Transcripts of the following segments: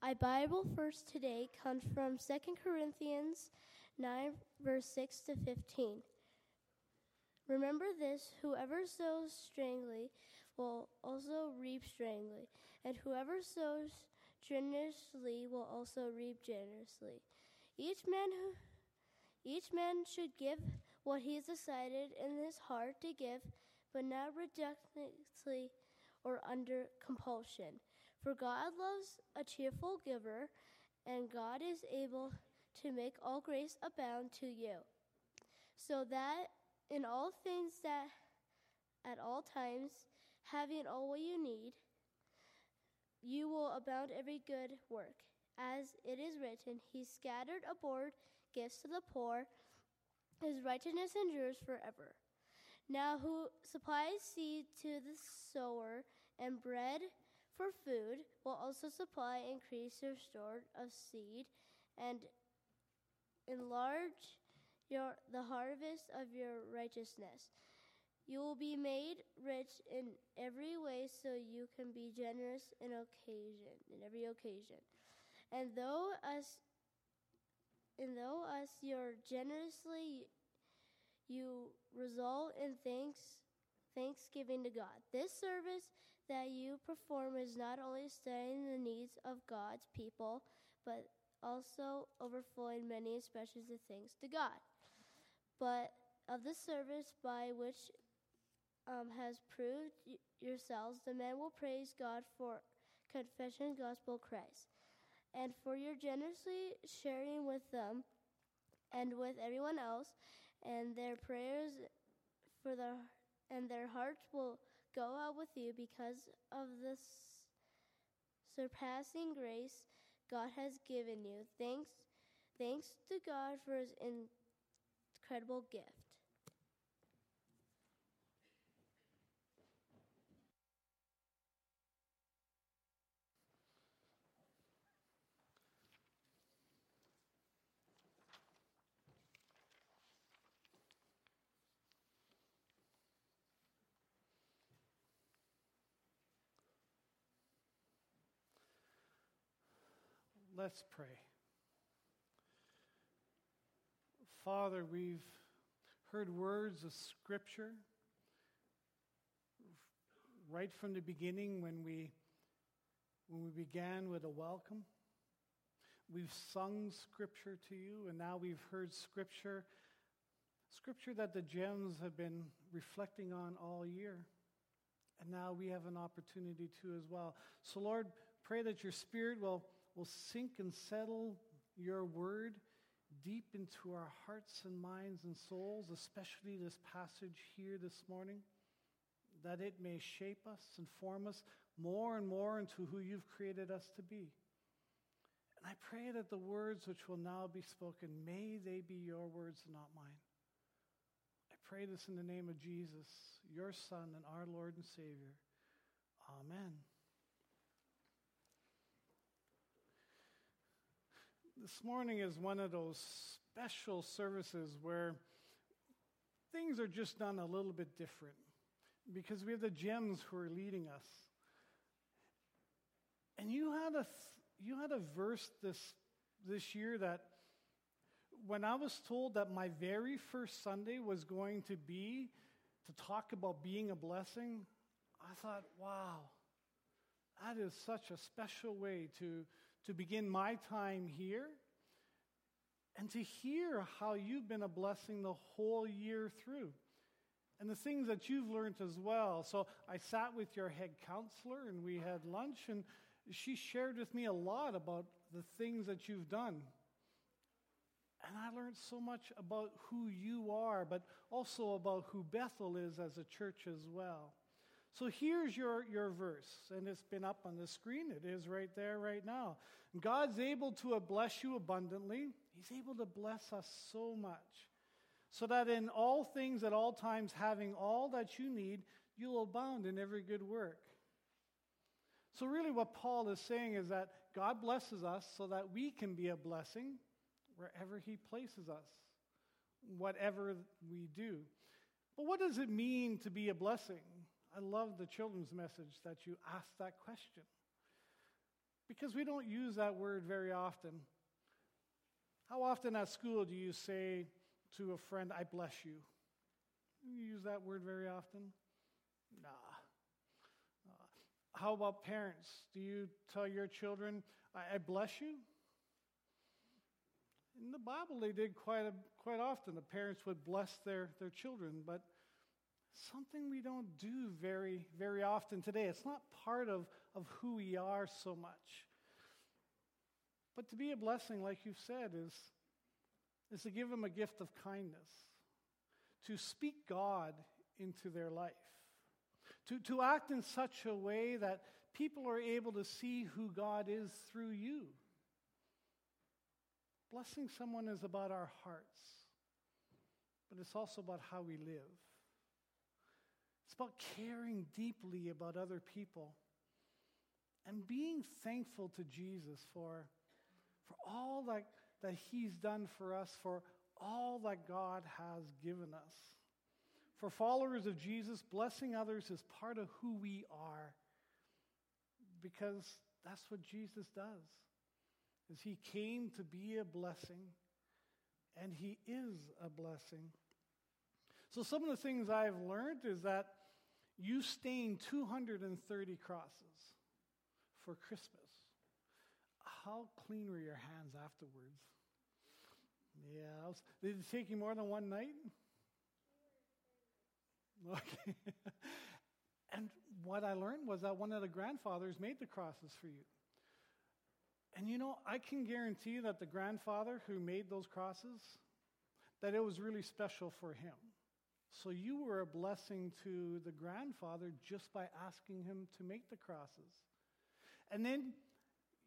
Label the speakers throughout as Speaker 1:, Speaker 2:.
Speaker 1: Our Bible verse today comes from 2 Corinthians 9, verse 6 to 15. Remember this whoever sows strangely will also reap strangely, and whoever sows generously will also reap generously. Each man who each man should give what he has decided in his heart to give, but not reluctantly or under compulsion. For God loves a cheerful giver, and God is able to make all grace abound to you, so that in all things that at all times, having all what you need, you will abound every good work. As it is written, He scattered abroad gifts to the poor, His righteousness endures forever. Now, who supplies seed to the sower and bread for food, will also supply increase your store of seed and enlarge your, the harvest of your righteousness. You will be made rich in every way so you can be generous in occasion, in every occasion. And though us and though us you're generously you result in thanks thanksgiving to God. This service that you perform is not only studying the needs of God's people, but also overflowing many expressions of thanks to God. But of the service by which um, has proved y- yourselves, the men will praise God for confession gospel Christ, and for your generously sharing with them and with everyone else, and their prayers for the and their hearts will go out with you because of this surpassing grace God has given you. Thanks, thanks to God for His incredible gift.
Speaker 2: Let's pray. Father, we've heard words of Scripture right from the beginning when we, when we began with a welcome. We've sung Scripture to you, and now we've heard Scripture, Scripture that the gems have been reflecting on all year. And now we have an opportunity to as well. So, Lord, pray that your Spirit will, will sink and settle your word deep into our hearts and minds and souls, especially this passage here this morning, that it may shape us and form us more and more into who you've created us to be. And I pray that the words which will now be spoken, may they be your words and not mine. I pray this in the name of Jesus, your Son and our Lord and Savior. Amen. This morning is one of those special services where things are just done a little bit different because we have the gems who are leading us. And you had a, you had a verse this, this year that when I was told that my very first Sunday was going to be to talk about being a blessing, I thought, wow, that is such a special way to, to begin my time here and to hear how you've been a blessing the whole year through and the things that you've learned as well. So I sat with your head counselor and we had lunch, and she shared with me a lot about the things that you've done. And I learned so much about who you are, but also about who Bethel is as a church as well. So here's your, your verse, and it's been up on the screen. It is right there right now. God's able to bless you abundantly. He's able to bless us so much, so that in all things, at all times, having all that you need, you'll abound in every good work. So, really, what Paul is saying is that God blesses us so that we can be a blessing wherever He places us, whatever we do. But what does it mean to be a blessing? I love the children's message that you asked that question. because we don't use that word very often. How often at school do you say to a friend, I bless you? You use that word very often? Nah. Uh, how about parents? Do you tell your children, I, I bless you? In the Bible, they did quite, a, quite often. The parents would bless their, their children, but something we don't do very, very often today. It's not part of, of who we are so much. But to be a blessing, like you've said, is, is to give them a gift of kindness, to speak God into their life, to, to act in such a way that people are able to see who God is through you. Blessing someone is about our hearts, but it's also about how we live. It's about caring deeply about other people and being thankful to Jesus for, for all that, that He's done for us, for all that God has given us. For followers of Jesus, blessing others is part of who we are because that's what Jesus does is he came to be a blessing, and he is a blessing. So, some of the things I've learned is that you stained 230 crosses for Christmas. How clean were your hands afterwards? Yeah. Was, did it take you more than one night? Okay. and what I learned was that one of the grandfathers made the crosses for you. And you know, I can guarantee that the grandfather who made those crosses, that it was really special for him. So you were a blessing to the grandfather just by asking him to make the crosses. And then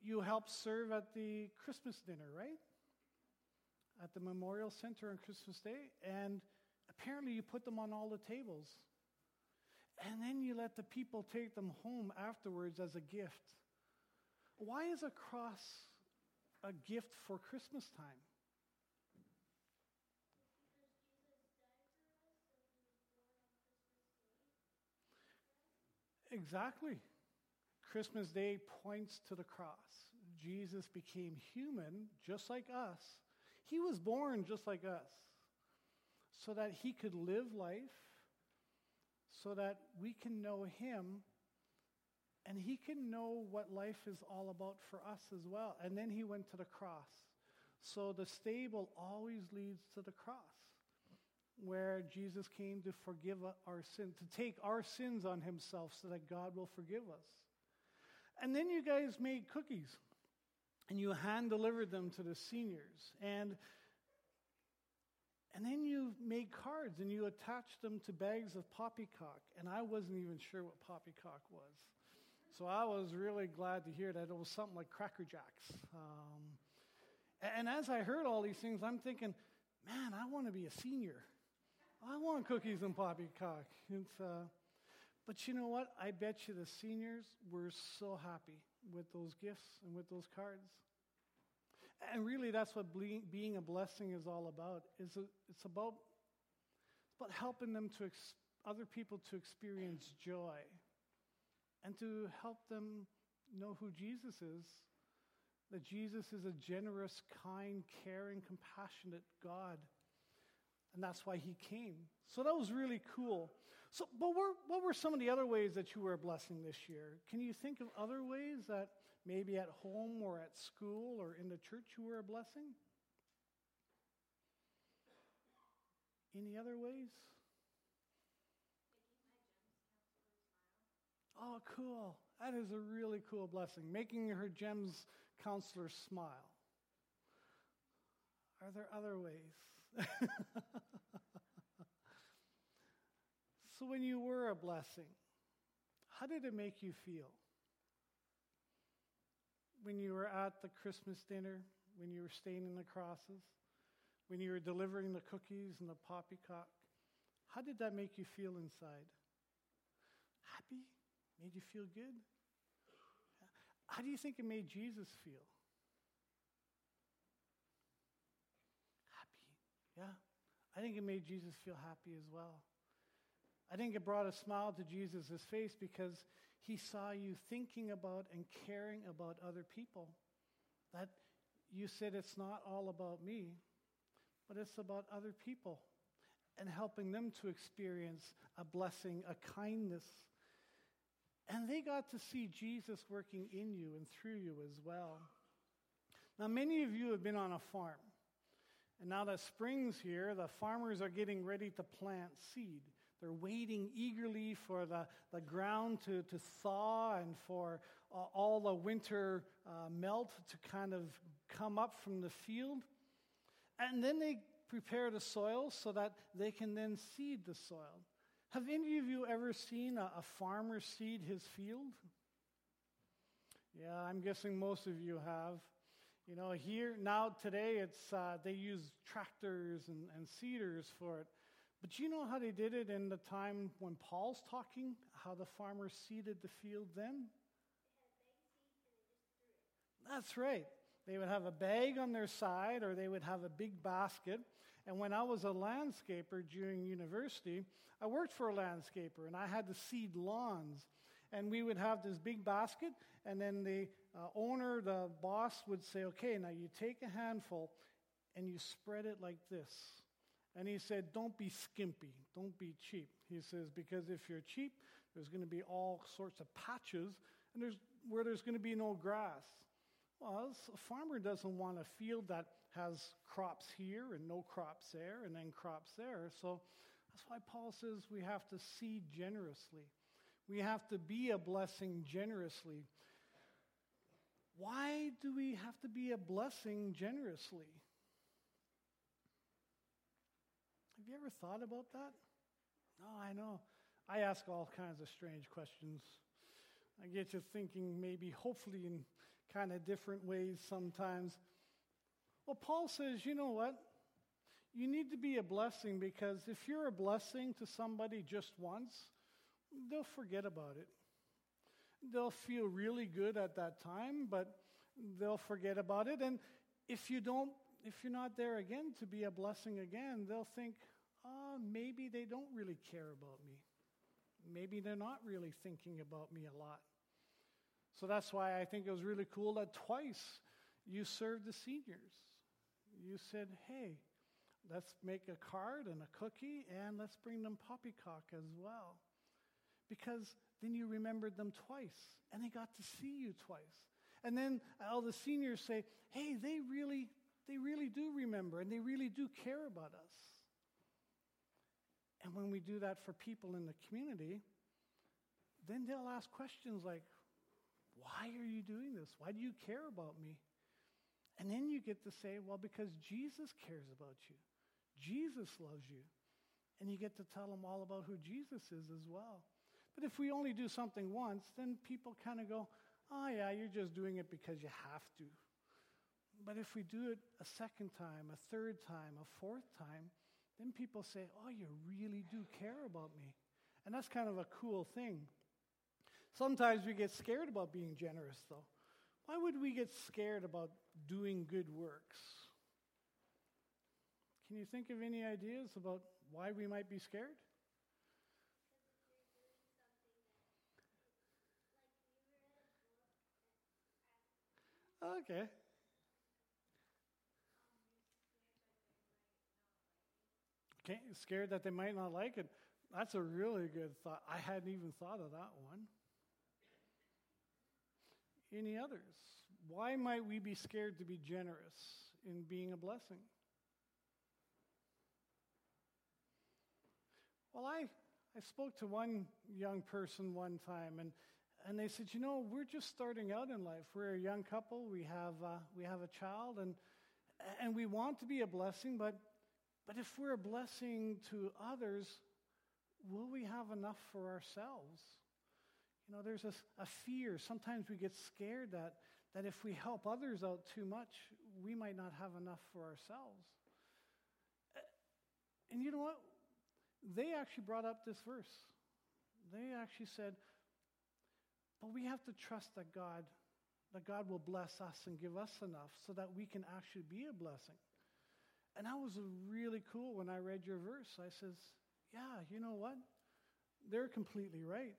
Speaker 2: you helped serve at the Christmas dinner, right? At the Memorial Center on Christmas Day. And apparently you put them on all the tables. And then you let the people take them home afterwards as a gift. Why is a cross a gift for Christmas time? Exactly. Christmas Day points to the cross. Jesus became human just like us. He was born just like us so that he could live life, so that we can know him and he can know what life is all about for us as well. And then he went to the cross. So the stable always leads to the cross, where Jesus came to forgive our sins, to take our sins on himself so that God will forgive us. And then you guys made cookies and you hand delivered them to the seniors. And and then you made cards and you attached them to bags of poppycock. And I wasn't even sure what poppycock was. So I was really glad to hear that it was something like Cracker Jacks. Um, and as I heard all these things, I'm thinking, man, I want to be a senior. I want cookies and poppycock. Uh, but you know what? I bet you the seniors were so happy with those gifts and with those cards. And really, that's what being a blessing is all about. Is it's about it's about helping them to ex- other people to experience joy and to help them know who Jesus is. That Jesus is a generous, kind, caring, compassionate God. And that's why he came. So that was really cool. So, but what were some of the other ways that you were a blessing this year? Can you think of other ways that maybe at home or at school or in the church you were a blessing? Any other ways? Oh, cool. That is a really cool blessing. Making her GEMS counselor smile. Are there other ways? so, when you were a blessing, how did it make you feel? When you were at the Christmas dinner, when you were staining the crosses, when you were delivering the cookies and the poppycock, how did that make you feel inside? Happy? Made you feel good? How do you think it made Jesus feel? Happy. Yeah. I think it made Jesus feel happy as well. I think it brought a smile to Jesus' face because he saw you thinking about and caring about other people. That you said it's not all about me, but it's about other people and helping them to experience a blessing, a kindness. And they got to see Jesus working in you and through you as well. Now, many of you have been on a farm. And now that spring's here, the farmers are getting ready to plant seed. They're waiting eagerly for the, the ground to, to thaw and for uh, all the winter uh, melt to kind of come up from the field. And then they prepare the soil so that they can then seed the soil. Have any of you ever seen a, a farmer seed his field? Yeah, I'm guessing most of you have. You know, here now today, it's uh, they use tractors and, and seeders for it. But you know how they did it in the time when Paul's talking? How the farmers seeded the field then? That's right. They would have a bag on their side or they would have a big basket. And when I was a landscaper during university, I worked for a landscaper and I had to seed lawns. And we would have this big basket, and then the uh, owner, the boss, would say, Okay, now you take a handful and you spread it like this. And he said, Don't be skimpy, don't be cheap. He says, Because if you're cheap, there's going to be all sorts of patches and there's, where there's going to be no grass. Well, a farmer doesn't want a field that has crops here and no crops there and then crops there. So that's why Paul says we have to seed generously. We have to be a blessing generously. Why do we have to be a blessing generously? Have you ever thought about that? No, I know. I ask all kinds of strange questions. I get you thinking, maybe, hopefully, in kind of different ways sometimes. Well, Paul says, you know what? You need to be a blessing because if you're a blessing to somebody just once, they'll forget about it. They'll feel really good at that time, but they'll forget about it. And if you don't, if you're not there again to be a blessing again, they'll think, oh, maybe they don't really care about me. Maybe they're not really thinking about me a lot. So that's why I think it was really cool that twice you served the seniors. You said, hey, let's make a card and a cookie and let's bring them poppycock as well. Because then you remembered them twice and they got to see you twice. And then all the seniors say, hey, they really, they really do remember and they really do care about us. And when we do that for people in the community, then they'll ask questions like, why are you doing this? Why do you care about me? And then you get to say, well, because Jesus cares about you. Jesus loves you. And you get to tell them all about who Jesus is as well. But if we only do something once, then people kind of go, oh, yeah, you're just doing it because you have to. But if we do it a second time, a third time, a fourth time, then people say, oh, you really do care about me. And that's kind of a cool thing. Sometimes we get scared about being generous, though. Why would we get scared about doing good works? Can you think of any ideas about why we might be scared? Okay. Okay, scared that they might not like it. That's a really good thought. I hadn't even thought of that one. Any others? Why might we be scared to be generous in being a blessing? Well, I, I spoke to one young person one time, and, and they said, You know, we're just starting out in life. We're a young couple, we have, uh, we have a child, and, and we want to be a blessing, but, but if we're a blessing to others, will we have enough for ourselves? You know, there's a, a fear. Sometimes we get scared that, that if we help others out too much, we might not have enough for ourselves. And you know what? They actually brought up this verse. They actually said, but we have to trust that God, that God will bless us and give us enough so that we can actually be a blessing. And that was really cool when I read your verse. I says, yeah, you know what? They're completely right.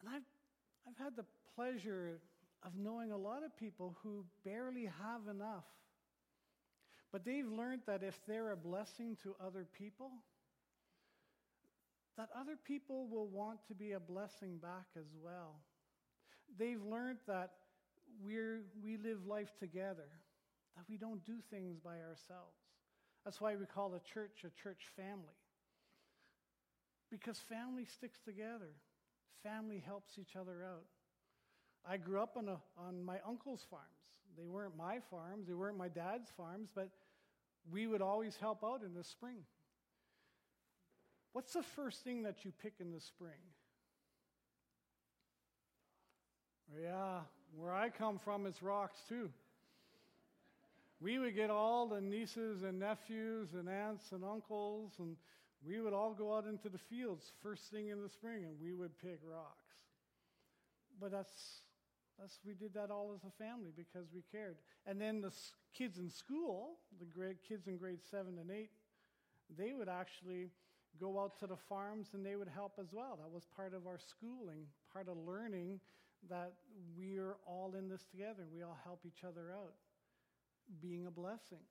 Speaker 2: And I've, I've had the pleasure of knowing a lot of people who barely have enough. But they've learned that if they're a blessing to other people, that other people will want to be a blessing back as well. They've learned that we're, we live life together, that we don't do things by ourselves. That's why we call a church a church family. Because family sticks together, family helps each other out. I grew up on, a, on my uncle's farms. They weren't my farms, they weren't my dad's farms, but we would always help out in the spring. What's the first thing that you pick in the spring? Yeah, where I come from, it's rocks too. We would get all the nieces and nephews and aunts and uncles, and we would all go out into the fields first thing in the spring, and we would pick rocks. But that's that's, we did that all as a family because we cared. And then the kids in school, the grade, kids in grade seven and eight, they would actually go out to the farms and they would help as well. That was part of our schooling, part of learning that we are all in this together. We all help each other out, being a blessing.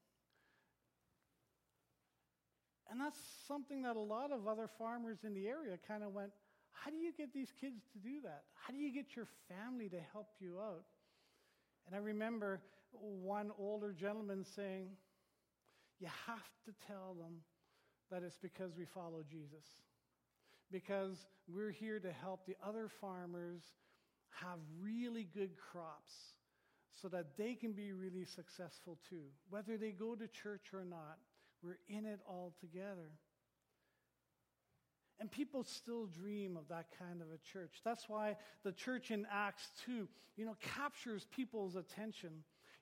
Speaker 2: And that's something that a lot of other farmers in the area kind of went, how do you get these kids to do that? How do you get your family to help you out? And I remember one older gentleman saying, You have to tell them that it's because we follow Jesus. Because we're here to help the other farmers have really good crops so that they can be really successful too. Whether they go to church or not, we're in it all together. And people still dream of that kind of a church. That's why the church in Acts 2, you know, captures people's attention.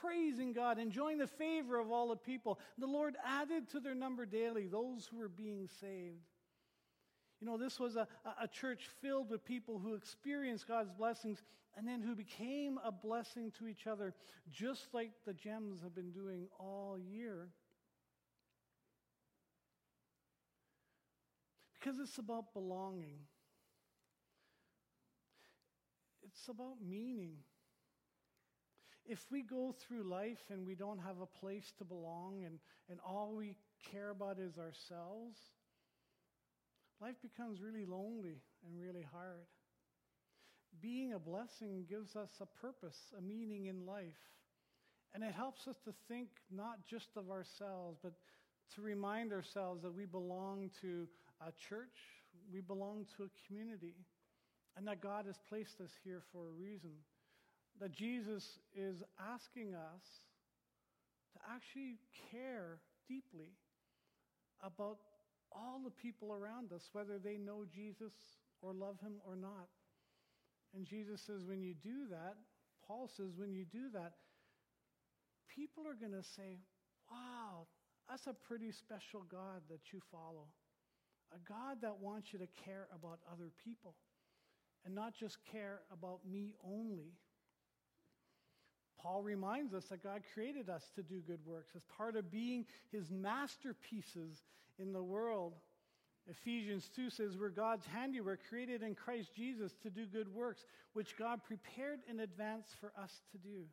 Speaker 2: praising God, enjoying the favor of all the people. The Lord added to their number daily those who were being saved. You know, this was a, a church filled with people who experienced God's blessings and then who became a blessing to each other, just like the gems have been doing all year. Because it's about belonging, it's about meaning. If we go through life and we don't have a place to belong and, and all we care about is ourselves, life becomes really lonely and really hard. Being a blessing gives us a purpose, a meaning in life. And it helps us to think not just of ourselves, but to remind ourselves that we belong to a church, we belong to a community, and that God has placed us here for a reason. That Jesus is asking us to actually care deeply about all the people around us, whether they know Jesus or love him or not. And Jesus says, when you do that, Paul says, when you do that, people are going to say, wow, that's a pretty special God that you follow a God that wants you to care about other people and not just care about me only. Paul reminds us that God created us to do good works as part of being his masterpieces in the world. Ephesians 2 says, We're God's handiwork, created in Christ Jesus to do good works, which God prepared in advance for us to do.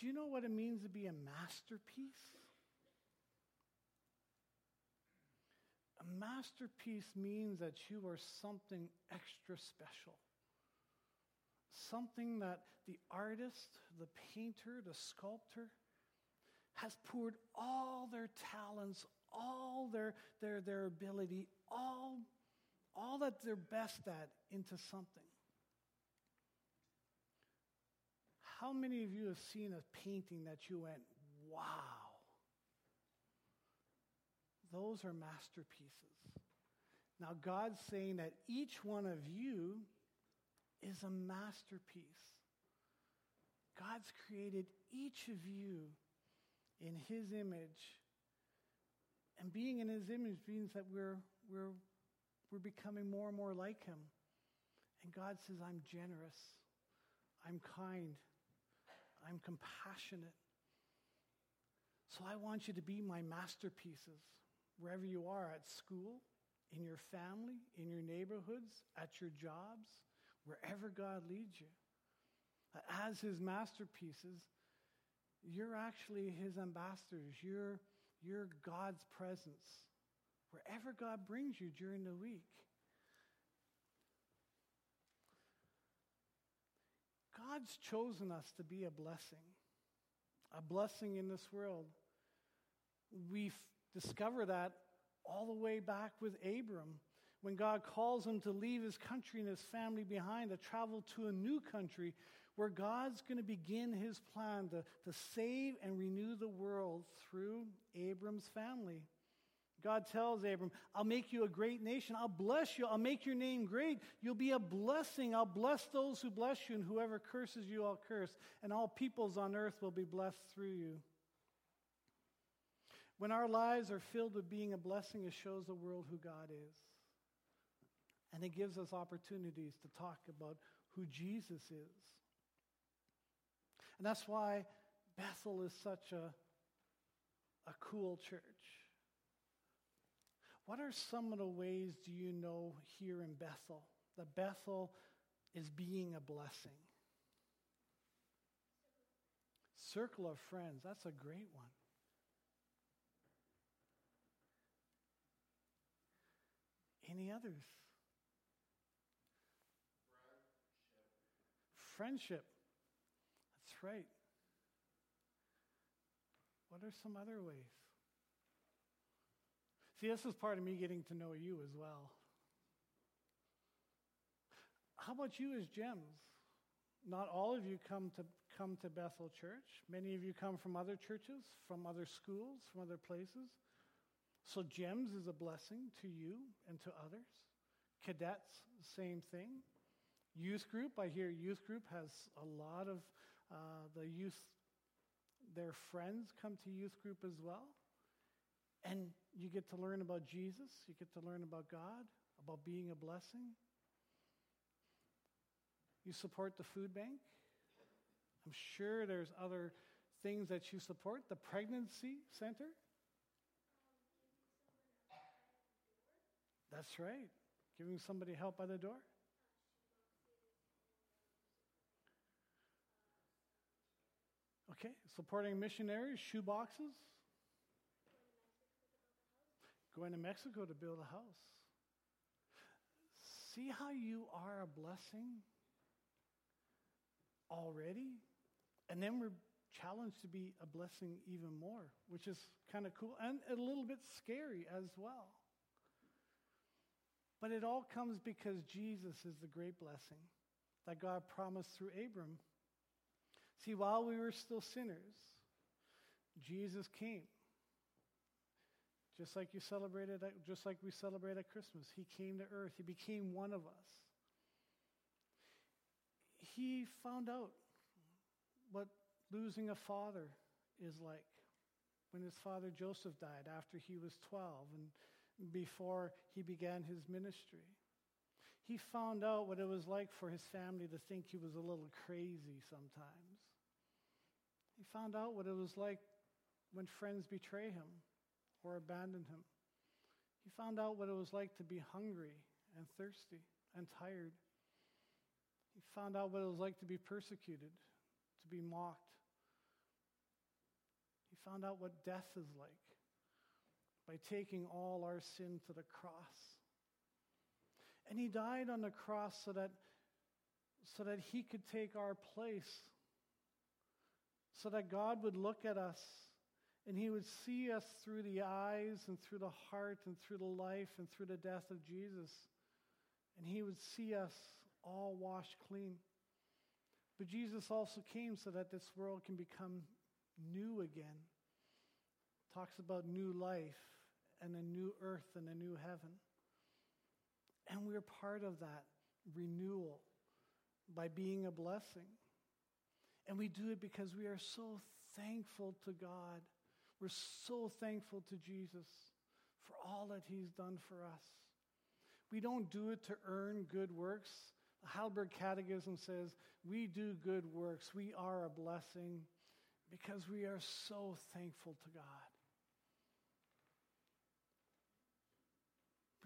Speaker 2: Do you know what it means to be a masterpiece? A masterpiece means that you are something extra special. Something that the artist, the painter, the sculptor has poured all their talents, all their, their, their ability, all, all that they're best at into something. How many of you have seen a painting that you went, wow? Those are masterpieces. Now, God's saying that each one of you is a masterpiece. God's created each of you in his image. And being in his image means that we're, we're, we're becoming more and more like him. And God says, I'm generous, I'm kind, I'm compassionate. So I want you to be my masterpieces wherever you are at school, in your family, in your neighborhoods, at your jobs, wherever God leads you. As his masterpieces, you're actually his ambassadors. You're, you're God's presence wherever God brings you during the week. God's chosen us to be a blessing, a blessing in this world. We discover that all the way back with Abram when God calls him to leave his country and his family behind to travel to a new country where God's going to begin his plan to, to save and renew the world through Abram's family. God tells Abram, I'll make you a great nation. I'll bless you. I'll make your name great. You'll be a blessing. I'll bless those who bless you, and whoever curses you, I'll curse. And all peoples on earth will be blessed through you. When our lives are filled with being a blessing, it shows the world who God is. And it gives us opportunities to talk about who Jesus is. And that's why Bethel is such a, a cool church. What are some of the ways do you know here in Bethel that Bethel is being a blessing? Circle of friends, that's a great one. Any others? Friendship. Friendship. That's right. What are some other ways? See, this is part of me getting to know you as well. How about you as gems? Not all of you come to come to Bethel Church. Many of you come from other churches, from other schools, from other places. So gems is a blessing to you and to others. Cadets, same thing. Youth group, I hear youth group has a lot of uh, the youth, their friends come to youth group as well. And you get to learn about Jesus, you get to learn about God, about being a blessing. You support the food bank. I'm sure there's other things that you support. The pregnancy center. That's right. Giving somebody help by the door. Okay, supporting missionaries, shoe boxes. Going to Mexico to build a house. See how you are a blessing already? And then we're challenged to be a blessing even more, which is kind of cool and a little bit scary as well. But it all comes because Jesus is the great blessing that God promised through Abram. See, while we were still sinners, Jesus came. Just like you celebrated, just like we celebrate at Christmas, he came to earth. He became one of us. He found out what losing a father is like when his father Joseph died after he was 12 and before he began his ministry. He found out what it was like for his family to think he was a little crazy sometimes. He found out what it was like when friends betray him or abandon him. He found out what it was like to be hungry and thirsty and tired. He found out what it was like to be persecuted, to be mocked. He found out what death is like by taking all our sin to the cross. And he died on the cross so that, so that he could take our place, so that God would look at us and he would see us through the eyes and through the heart and through the life and through the death of Jesus. And he would see us all washed clean. But Jesus also came so that this world can become new again. Talks about new life and a new earth and a new heaven. And we're part of that renewal by being a blessing. And we do it because we are so thankful to God. We're so thankful to Jesus for all that he's done for us. We don't do it to earn good works. The Heidelberg Catechism says we do good works. We are a blessing because we are so thankful to God.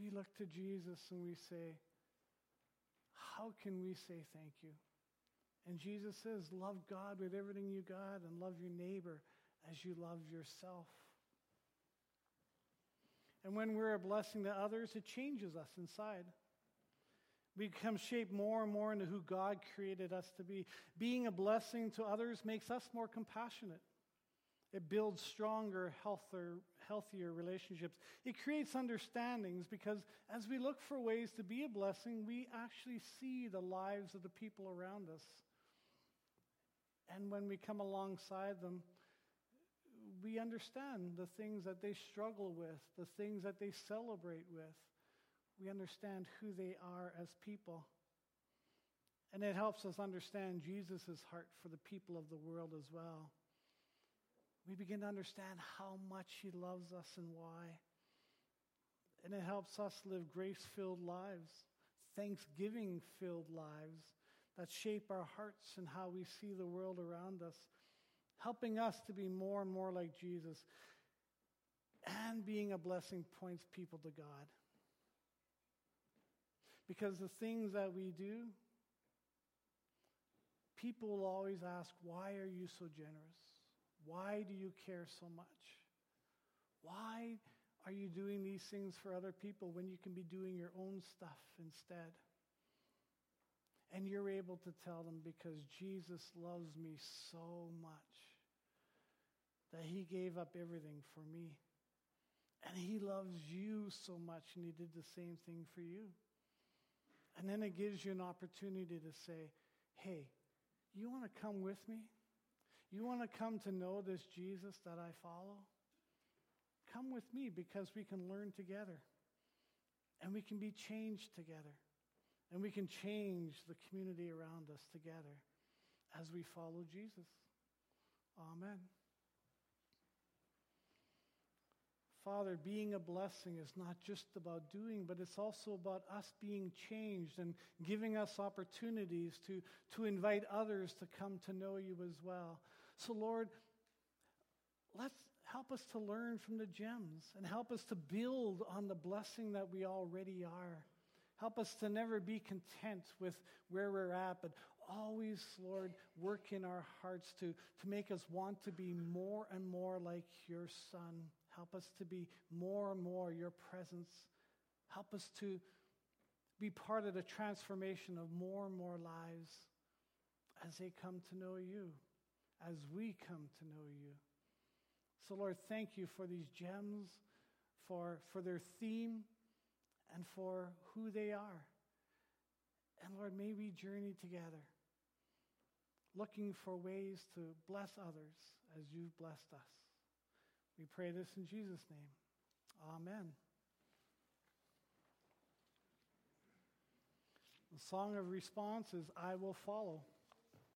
Speaker 2: We look to Jesus and we say, How can we say thank you? And Jesus says, Love God with everything you got and love your neighbor as you love yourself. And when we're a blessing to others, it changes us inside. We become shaped more and more into who God created us to be. Being a blessing to others makes us more compassionate. It builds stronger, healthier, healthier relationships. It creates understandings because as we look for ways to be a blessing, we actually see the lives of the people around us. And when we come alongside them, we understand the things that they struggle with, the things that they celebrate with. We understand who they are as people. And it helps us understand Jesus' heart for the people of the world as well. We begin to understand how much He loves us and why. And it helps us live grace filled lives, thanksgiving filled lives that shape our hearts and how we see the world around us helping us to be more and more like Jesus, and being a blessing points people to God. Because the things that we do, people will always ask, Why are you so generous? Why do you care so much? Why are you doing these things for other people when you can be doing your own stuff instead? And you're able to tell them because Jesus loves me so much that he gave up everything for me. And he loves you so much, and he did the same thing for you. And then it gives you an opportunity to say, hey, you want to come with me? You want to come to know this Jesus that I follow? Come with me because we can learn together. And we can be changed together. And we can change the community around us together as we follow Jesus. Amen. Father, being a blessing is not just about doing, but it's also about us being changed and giving us opportunities to, to invite others to come to know you as well. So, Lord, let's help us to learn from the gems and help us to build on the blessing that we already are. Help us to never be content with where we're at, but always, Lord, work in our hearts to, to make us want to be more and more like your Son. Help us to be more and more your presence. Help us to be part of the transformation of more and more lives as they come to know you, as we come to know you. So, Lord, thank you for these gems, for, for their theme, and for who they are. And Lord, may we journey together, looking for ways to bless others as you've blessed us. We pray this in Jesus' name. Amen. The song of response is I will follow.